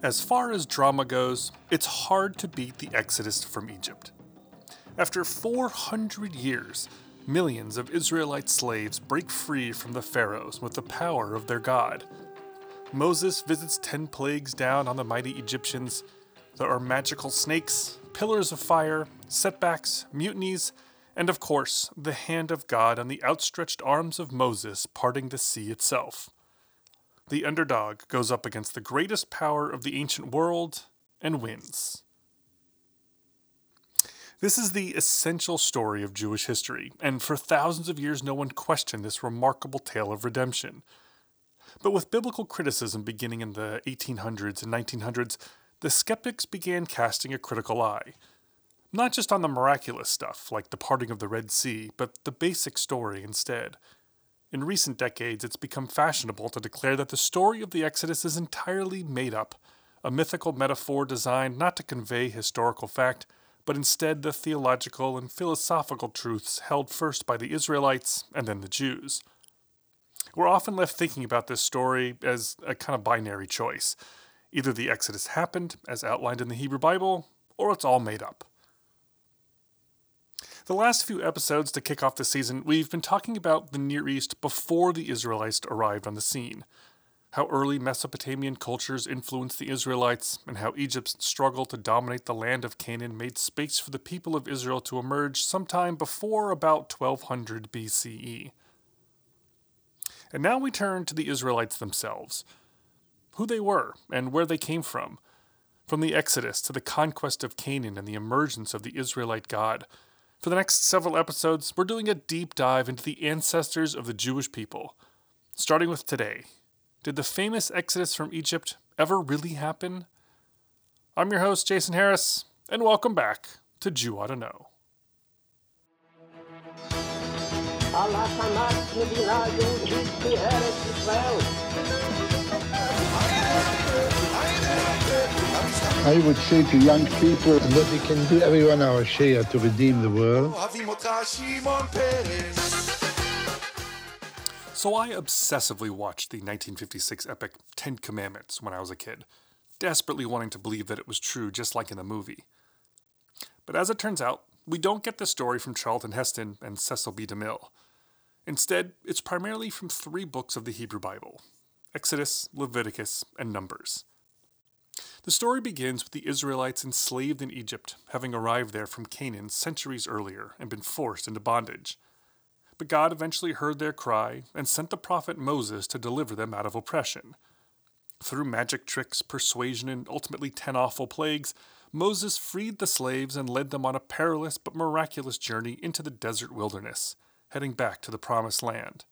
As far as drama goes, it's hard to beat the Exodus from Egypt. After 400 years, millions of Israelite slaves break free from the pharaohs with the power of their God. Moses visits 10 plagues down on the mighty Egyptians. There are magical snakes, pillars of fire, setbacks, mutinies, and of course, the hand of God on the outstretched arms of Moses parting the sea itself. The underdog goes up against the greatest power of the ancient world and wins. This is the essential story of Jewish history, and for thousands of years no one questioned this remarkable tale of redemption. But with biblical criticism beginning in the 1800s and 1900s, the skeptics began casting a critical eye. Not just on the miraculous stuff, like the parting of the Red Sea, but the basic story instead. In recent decades, it's become fashionable to declare that the story of the Exodus is entirely made up, a mythical metaphor designed not to convey historical fact, but instead the theological and philosophical truths held first by the Israelites and then the Jews. We're often left thinking about this story as a kind of binary choice. Either the Exodus happened, as outlined in the Hebrew Bible, or it's all made up. The last few episodes to kick off the season, we've been talking about the Near East before the Israelites arrived on the scene. How early Mesopotamian cultures influenced the Israelites, and how Egypt's struggle to dominate the land of Canaan made space for the people of Israel to emerge sometime before about 1200 BCE. And now we turn to the Israelites themselves who they were and where they came from. From the Exodus to the conquest of Canaan and the emergence of the Israelite God, for the next several episodes, we're doing a deep dive into the ancestors of the Jewish people. Starting with today. Did the famous exodus from Egypt ever really happen? I'm your host, Jason Harris, and welcome back to Jew Oughta Know. I would say to young people that we can do everyone our share to redeem the world. So I obsessively watched the 1956 epic Ten Commandments when I was a kid, desperately wanting to believe that it was true just like in the movie. But as it turns out, we don't get the story from Charlton Heston and Cecil B. DeMille. Instead, it's primarily from three books of the Hebrew Bible Exodus, Leviticus, and Numbers. The story begins with the Israelites enslaved in Egypt, having arrived there from Canaan centuries earlier and been forced into bondage. But God eventually heard their cry and sent the prophet Moses to deliver them out of oppression. Through magic tricks, persuasion, and ultimately ten awful plagues, Moses freed the slaves and led them on a perilous but miraculous journey into the desert wilderness, heading back to the Promised Land.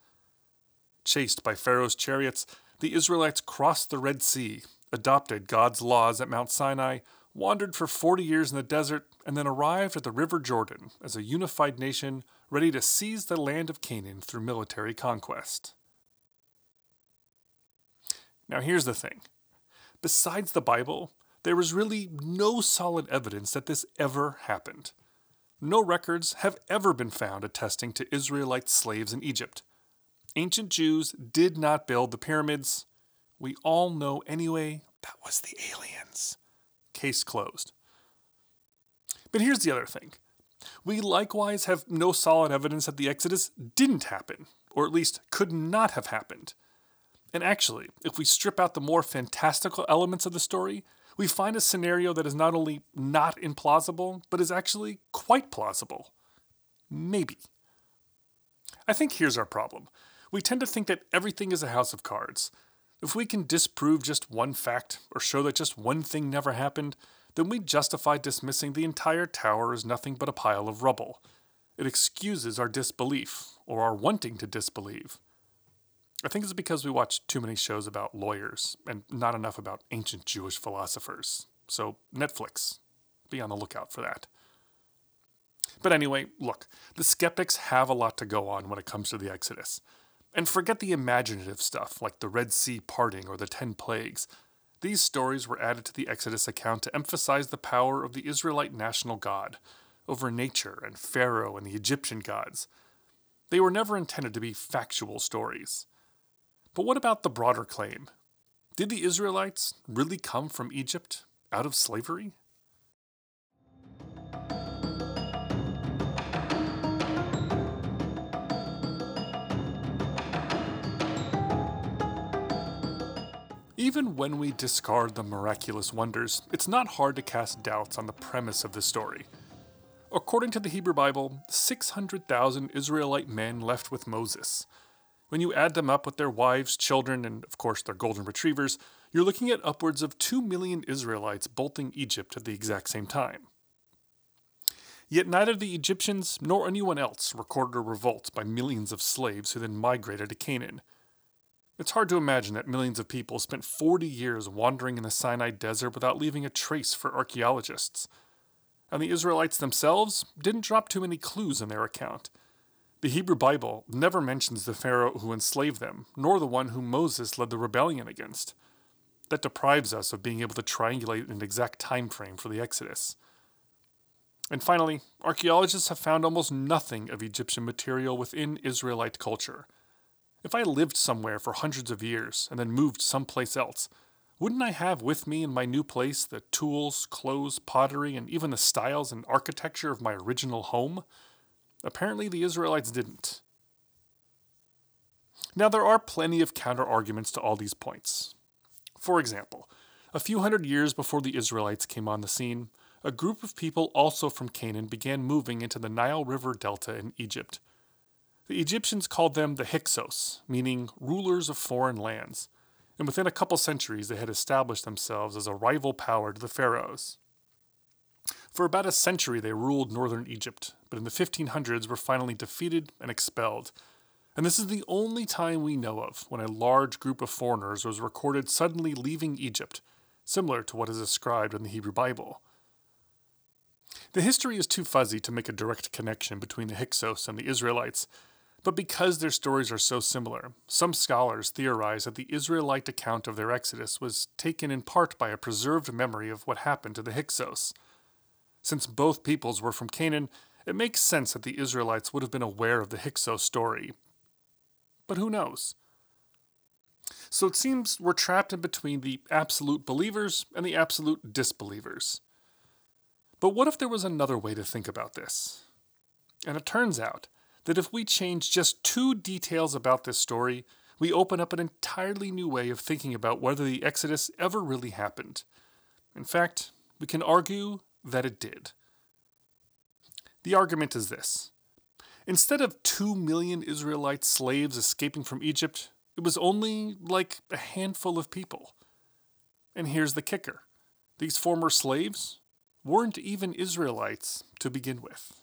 Chased by Pharaoh's chariots, the Israelites crossed the Red Sea adopted God's laws at Mount Sinai, wandered for 40 years in the desert, and then arrived at the River Jordan as a unified nation ready to seize the land of Canaan through military conquest. Now, here's the thing besides the Bible, there is really no solid evidence that this ever happened. No records have ever been found attesting to Israelite slaves in Egypt. Ancient Jews did not build the pyramids, we all know anyway that was the aliens. Case closed. But here's the other thing. We likewise have no solid evidence that the Exodus didn't happen, or at least could not have happened. And actually, if we strip out the more fantastical elements of the story, we find a scenario that is not only not implausible, but is actually quite plausible. Maybe. I think here's our problem. We tend to think that everything is a house of cards, if we can disprove just one fact or show that just one thing never happened, then we justify dismissing the entire tower as nothing but a pile of rubble. It excuses our disbelief, or our wanting to disbelieve. I think it's because we watch too many shows about lawyers and not enough about ancient Jewish philosophers. So, Netflix, be on the lookout for that. But anyway, look, the skeptics have a lot to go on when it comes to the Exodus. And forget the imaginative stuff like the Red Sea parting or the Ten Plagues. These stories were added to the Exodus account to emphasize the power of the Israelite national God over nature and Pharaoh and the Egyptian gods. They were never intended to be factual stories. But what about the broader claim? Did the Israelites really come from Egypt out of slavery? Even when we discard the miraculous wonders, it's not hard to cast doubts on the premise of the story. According to the Hebrew Bible, 600,000 Israelite men left with Moses. When you add them up with their wives, children, and of course their golden retrievers, you're looking at upwards of 2 million Israelites bolting Egypt at the exact same time. Yet neither the Egyptians nor anyone else recorded a revolt by millions of slaves who then migrated to Canaan. It's hard to imagine that millions of people spent 40 years wandering in the Sinai desert without leaving a trace for archaeologists. And the Israelites themselves didn't drop too many clues in their account. The Hebrew Bible never mentions the Pharaoh who enslaved them, nor the one whom Moses led the rebellion against. That deprives us of being able to triangulate an exact time frame for the Exodus. And finally, archaeologists have found almost nothing of Egyptian material within Israelite culture. If I lived somewhere for hundreds of years and then moved someplace else, wouldn't I have with me in my new place the tools, clothes, pottery, and even the styles and architecture of my original home? Apparently, the Israelites didn't. Now, there are plenty of counter arguments to all these points. For example, a few hundred years before the Israelites came on the scene, a group of people also from Canaan began moving into the Nile River Delta in Egypt the Egyptians called them the Hyksos, meaning rulers of foreign lands, and within a couple centuries they had established themselves as a rival power to the pharaohs. For about a century they ruled northern Egypt, but in the 1500s were finally defeated and expelled. And this is the only time we know of when a large group of foreigners was recorded suddenly leaving Egypt, similar to what is described in the Hebrew Bible. The history is too fuzzy to make a direct connection between the Hyksos and the Israelites, but because their stories are so similar, some scholars theorize that the Israelite account of their exodus was taken in part by a preserved memory of what happened to the Hyksos. Since both peoples were from Canaan, it makes sense that the Israelites would have been aware of the Hyksos story. But who knows? So it seems we're trapped in between the absolute believers and the absolute disbelievers. But what if there was another way to think about this? And it turns out that if we change just two details about this story, we open up an entirely new way of thinking about whether the Exodus ever really happened. In fact, we can argue that it did. The argument is this Instead of two million Israelite slaves escaping from Egypt, it was only like a handful of people. And here's the kicker these former slaves weren't even Israelites to begin with.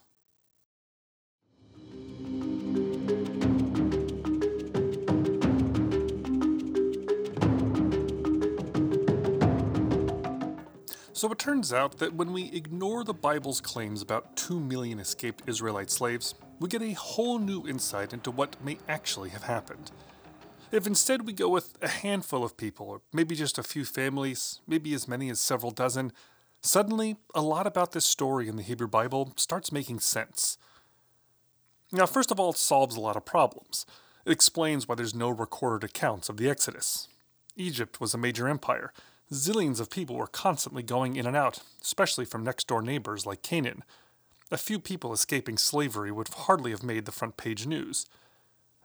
So it turns out that when we ignore the Bible's claims about 2 million escaped Israelite slaves, we get a whole new insight into what may actually have happened. If instead we go with a handful of people, or maybe just a few families, maybe as many as several dozen, suddenly a lot about this story in the Hebrew Bible starts making sense. Now, first of all, it solves a lot of problems. It explains why there's no recorded accounts of the Exodus. Egypt was a major empire, Zillions of people were constantly going in and out, especially from next door neighbors like Canaan. A few people escaping slavery would hardly have made the front page news.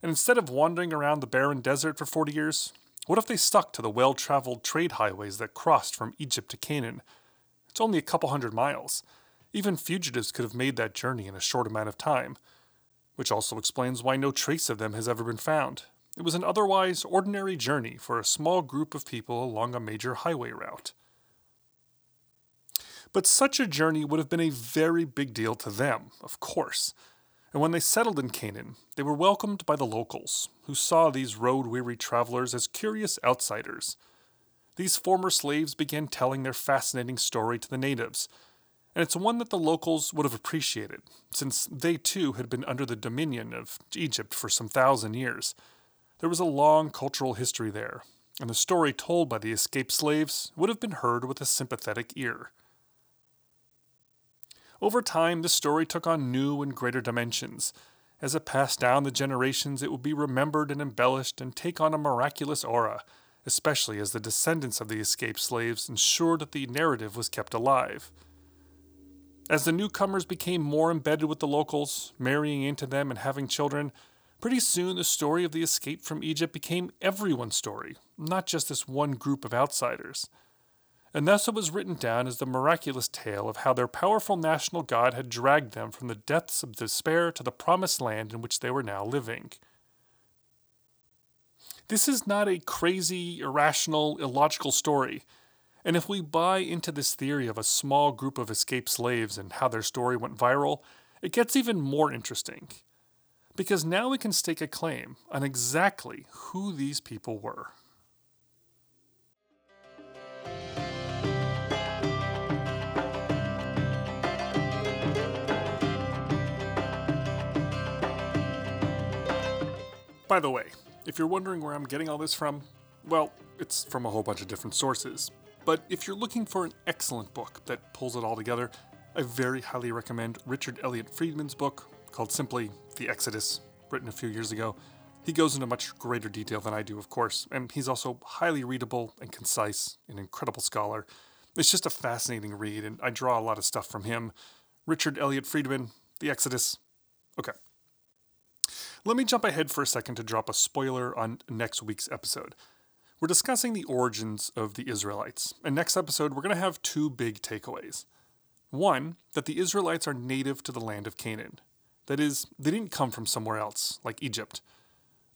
And instead of wandering around the barren desert for 40 years, what if they stuck to the well traveled trade highways that crossed from Egypt to Canaan? It's only a couple hundred miles. Even fugitives could have made that journey in a short amount of time, which also explains why no trace of them has ever been found. It was an otherwise ordinary journey for a small group of people along a major highway route. But such a journey would have been a very big deal to them, of course. And when they settled in Canaan, they were welcomed by the locals, who saw these road weary travelers as curious outsiders. These former slaves began telling their fascinating story to the natives, and it's one that the locals would have appreciated, since they too had been under the dominion of Egypt for some thousand years there was a long cultural history there, and the story told by the escaped slaves would have been heard with a sympathetic ear. Over time, the story took on new and greater dimensions. As it passed down the generations, it would be remembered and embellished and take on a miraculous aura, especially as the descendants of the escaped slaves ensured that the narrative was kept alive. As the newcomers became more embedded with the locals, marrying into them and having children, pretty soon the story of the escape from Egypt became everyone's story, not just this one group of outsiders. And thus it was written down as the miraculous tale of how their powerful national God had dragged them from the depths of despair to the promised land in which they were now living. This is not a crazy, irrational, illogical story. And if we buy into this theory of a small group of escaped slaves and how their story went viral, it gets even more interesting. Because now we can stake a claim on exactly who these people were. By the way, if you're wondering where I'm getting all this from, well, it's from a whole bunch of different sources. But if you're looking for an excellent book that pulls it all together, I very highly recommend Richard Elliott Friedman's book called simply The Exodus, written a few years ago. He goes into much greater detail than I do, of course, and he's also highly readable and concise, an incredible scholar. It's just a fascinating read, and I draw a lot of stuff from him. Richard Elliott Friedman, The Exodus. Okay, let me jump ahead for a second to drop a spoiler on next week's episode. We're discussing the origins of the Israelites, and next episode we're going to have two big takeaways. One, that the Israelites are native to the land of Canaan. That is, they didn't come from somewhere else, like Egypt.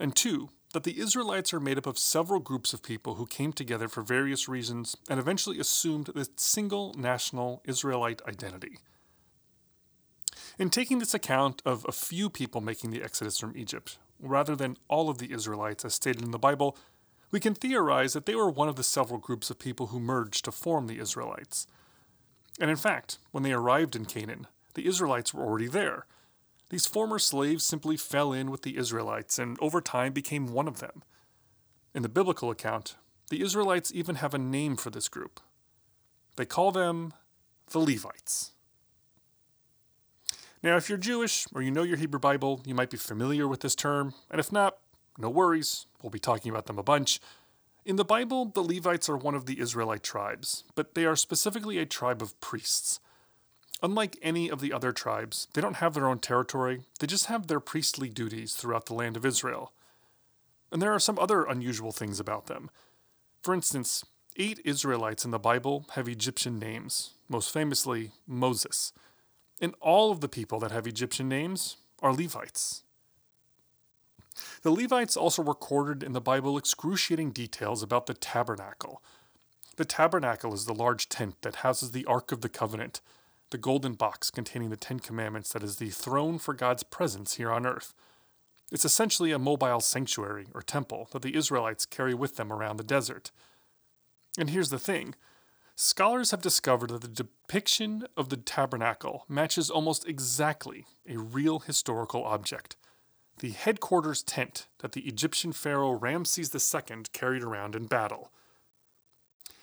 And two, that the Israelites are made up of several groups of people who came together for various reasons and eventually assumed the single national Israelite identity. In taking this account of a few people making the exodus from Egypt, rather than all of the Israelites as stated in the Bible, we can theorize that they were one of the several groups of people who merged to form the Israelites. And in fact, when they arrived in Canaan, the Israelites were already there. These former slaves simply fell in with the Israelites and over time became one of them. In the biblical account, the Israelites even have a name for this group. They call them the Levites. Now, if you're Jewish or you know your Hebrew Bible, you might be familiar with this term, and if not, no worries, we'll be talking about them a bunch. In the Bible, the Levites are one of the Israelite tribes, but they are specifically a tribe of priests. Unlike any of the other tribes, they don't have their own territory, they just have their priestly duties throughout the land of Israel. And there are some other unusual things about them. For instance, eight Israelites in the Bible have Egyptian names, most famously Moses and all of the people that have Egyptian names are Levites. The Levites also recorded in the Bible excruciating details about the tabernacle. The tabernacle is the large tent that houses the Ark of the Covenant, the golden box containing the Ten Commandments that is the throne for God's presence here on earth. It's essentially a mobile sanctuary or temple that the Israelites carry with them around the desert. And here's the thing Scholars have discovered that the depiction of the tabernacle matches almost exactly a real historical object the headquarters tent that the Egyptian pharaoh Ramses II carried around in battle.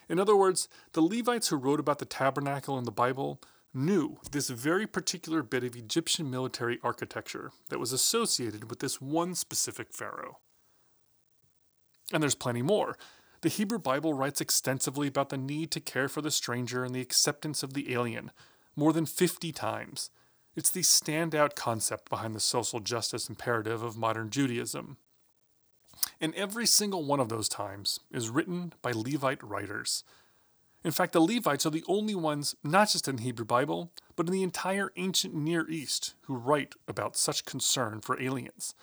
In other words, the Levites who wrote about the tabernacle in the Bible knew this very particular bit of Egyptian military architecture that was associated with this one specific pharaoh. And there's plenty more. The Hebrew Bible writes extensively about the need to care for the stranger and the acceptance of the alien, more than 50 times. It's the standout concept behind the social justice imperative of modern Judaism. And every single one of those times is written by Levite writers. In fact, the Levites are the only ones, not just in the Hebrew Bible, but in the entire ancient Near East, who write about such concern for aliens.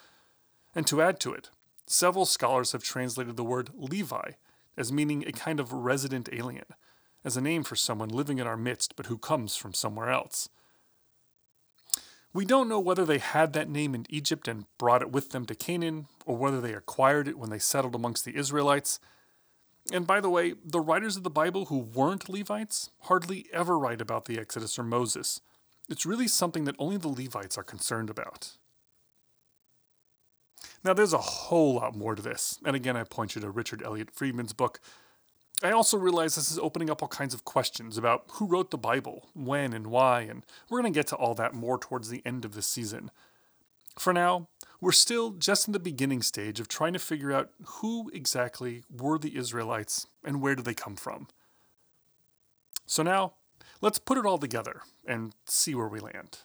And to add to it, several scholars have translated the word Levi as meaning a kind of resident alien, as a name for someone living in our midst but who comes from somewhere else. We don't know whether they had that name in Egypt and brought it with them to Canaan, or whether they acquired it when they settled amongst the Israelites. And by the way, the writers of the Bible who weren't Levites hardly ever write about the Exodus or Moses. It's really something that only the Levites are concerned about. Now, there's a whole lot more to this, and again, I point you to Richard Elliott Friedman's book. I also realize this is opening up all kinds of questions about who wrote the Bible, when, and why, and we're going to get to all that more towards the end of this season. For now, we're still just in the beginning stage of trying to figure out who exactly were the Israelites and where did they come from. So now, let's put it all together and see where we land.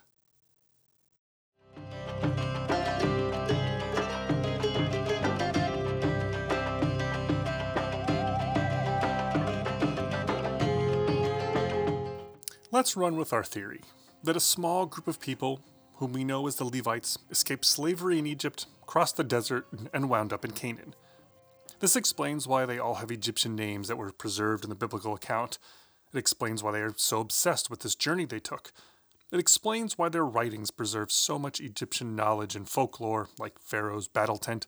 Let's run with our theory that a small group of people, whom we know as the Levites, escaped slavery in Egypt, crossed the desert, and wound up in Canaan. This explains why they all have Egyptian names that were preserved in the biblical account. It explains why they are so obsessed with this journey they took. It explains why their writings preserve so much Egyptian knowledge and folklore, like Pharaoh's battle tent.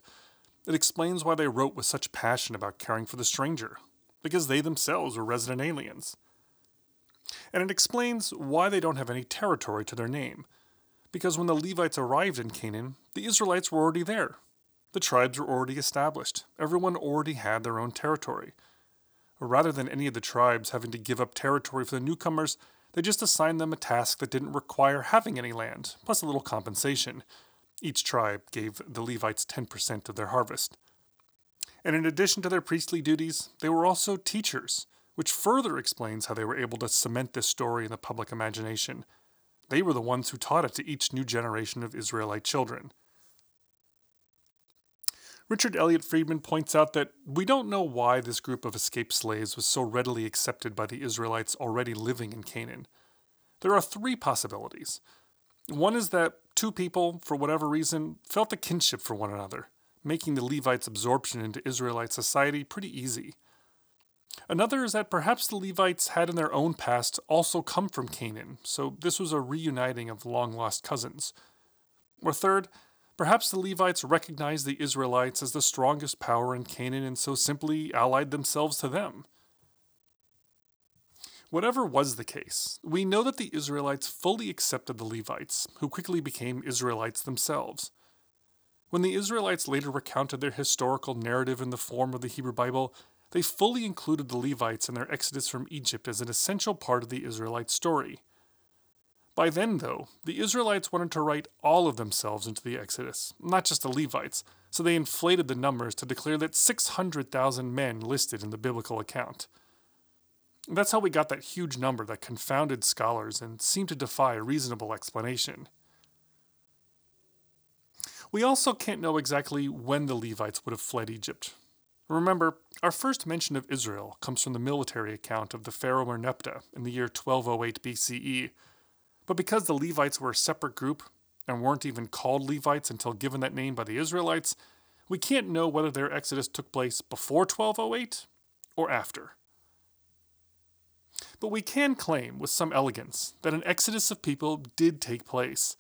It explains why they wrote with such passion about caring for the stranger, because they themselves were resident aliens and it explains why they don't have any territory to their name. Because when the Levites arrived in Canaan, the Israelites were already there. The tribes were already established. Everyone already had their own territory. Rather than any of the tribes having to give up territory for the newcomers, they just assigned them a task that didn't require having any land, plus a little compensation. Each tribe gave the Levites 10% of their harvest. And in addition to their priestly duties, they were also teachers which further explains how they were able to cement this story in the public imagination. They were the ones who taught it to each new generation of Israelite children. Richard Elliott Friedman points out that we don't know why this group of escaped slaves was so readily accepted by the Israelites already living in Canaan. There are three possibilities. One is that two people, for whatever reason, felt a kinship for one another, making the Levites' absorption into Israelite society pretty easy. Another is that perhaps the Levites had in their own past also come from Canaan, so this was a reuniting of long lost cousins. Or third, perhaps the Levites recognized the Israelites as the strongest power in Canaan and so simply allied themselves to them. Whatever was the case, we know that the Israelites fully accepted the Levites, who quickly became Israelites themselves. When the Israelites later recounted their historical narrative in the form of the Hebrew Bible, they fully included the Levites in their exodus from Egypt as an essential part of the Israelite story. By then, though, the Israelites wanted to write all of themselves into the Exodus, not just the Levites, so they inflated the numbers to declare that 600,000 men listed in the biblical account. That's how we got that huge number that confounded scholars and seemed to defy a reasonable explanation. We also can't know exactly when the Levites would have fled Egypt, Remember, our first mention of Israel comes from the military account of the pharaoh Merneptah in the year 1208 BCE. But because the Levites were a separate group and weren't even called Levites until given that name by the Israelites, we can't know whether their exodus took place before 1208 or after. But we can claim with some elegance that an exodus of people did take place,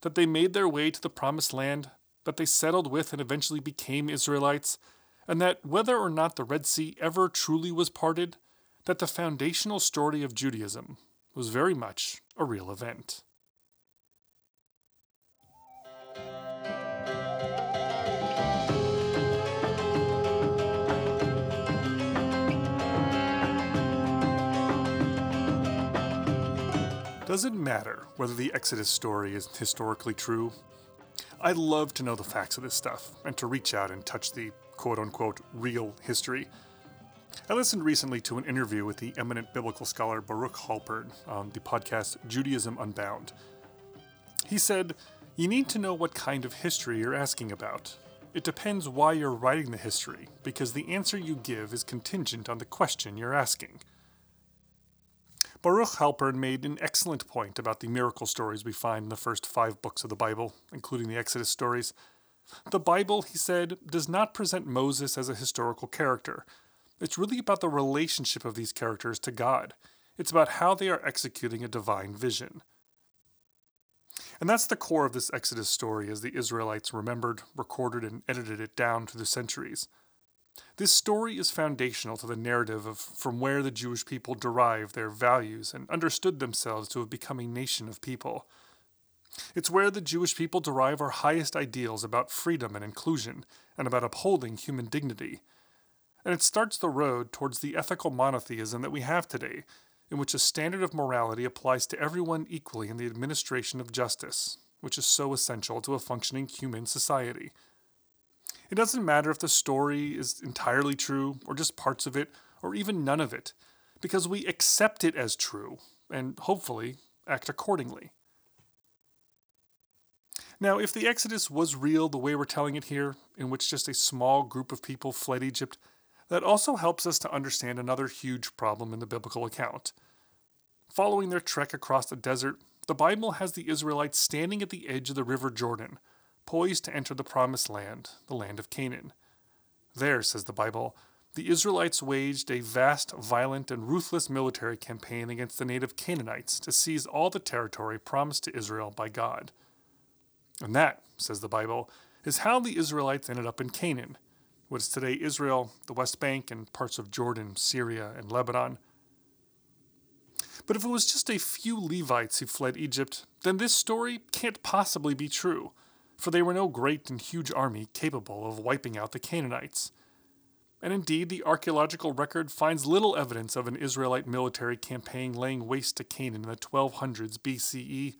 that they made their way to the promised land, that they settled with and eventually became Israelites and that whether or not the Red Sea ever truly was parted, that the foundational story of Judaism was very much a real event. Does it matter whether the Exodus story is historically true? I'd love to know the facts of this stuff and to reach out and touch the quote unquote real history. I listened recently to an interview with the eminent biblical scholar Baruch Halpern on the podcast Judaism Unbound. He said, You need to know what kind of history you're asking about. It depends why you're writing the history, because the answer you give is contingent on the question you're asking. Baruch Halpern made an excellent point about the miracle stories we find in the first five books of the Bible, including the Exodus stories. The Bible, he said, does not present Moses as a historical character. It's really about the relationship of these characters to God. It's about how they are executing a divine vision. And that's the core of this Exodus story as the Israelites remembered, recorded, and edited it down through the centuries. This story is foundational to the narrative of from where the Jewish people derived their values and understood themselves to have become a nation of people. It's where the Jewish people derive our highest ideals about freedom and inclusion, and about upholding human dignity. And it starts the road towards the ethical monotheism that we have today, in which a standard of morality applies to everyone equally in the administration of justice, which is so essential to a functioning human society. It doesn't matter if the story is entirely true, or just parts of it, or even none of it, because we accept it as true, and hopefully act accordingly. Now, if the Exodus was real the way we're telling it here, in which just a small group of people fled Egypt, that also helps us to understand another huge problem in the biblical account. Following their trek across the desert, the Bible has the Israelites standing at the edge of the river Jordan, poised to enter the promised land, the land of Canaan. There, says the Bible, the Israelites waged a vast, violent, and ruthless military campaign against the native Canaanites to seize all the territory promised to Israel by God. And that, says the Bible, is how the Israelites ended up in Canaan, what is today Israel, the West Bank, and parts of Jordan, Syria, and Lebanon. But if it was just a few Levites who fled Egypt, then this story can't possibly be true, for they were no great and huge army capable of wiping out the Canaanites. And indeed, the archaeological record finds little evidence of an Israelite military campaign laying waste to Canaan in the 1200s BCE.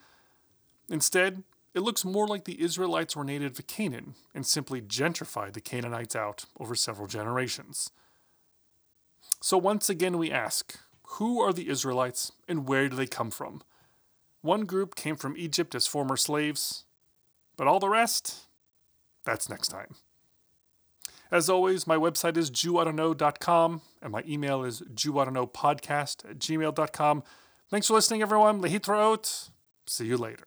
Instead, it looks more like the Israelites were native to Canaan and simply gentrified the Canaanites out over several generations. So once again, we ask who are the Israelites and where do they come from? One group came from Egypt as former slaves, but all the rest? That's next time. As always, my website is JewOughtaKnow.com and my email is JewOughtaKnowPodcast at gmail.com. Thanks for listening, everyone. Lehitraot. See you later.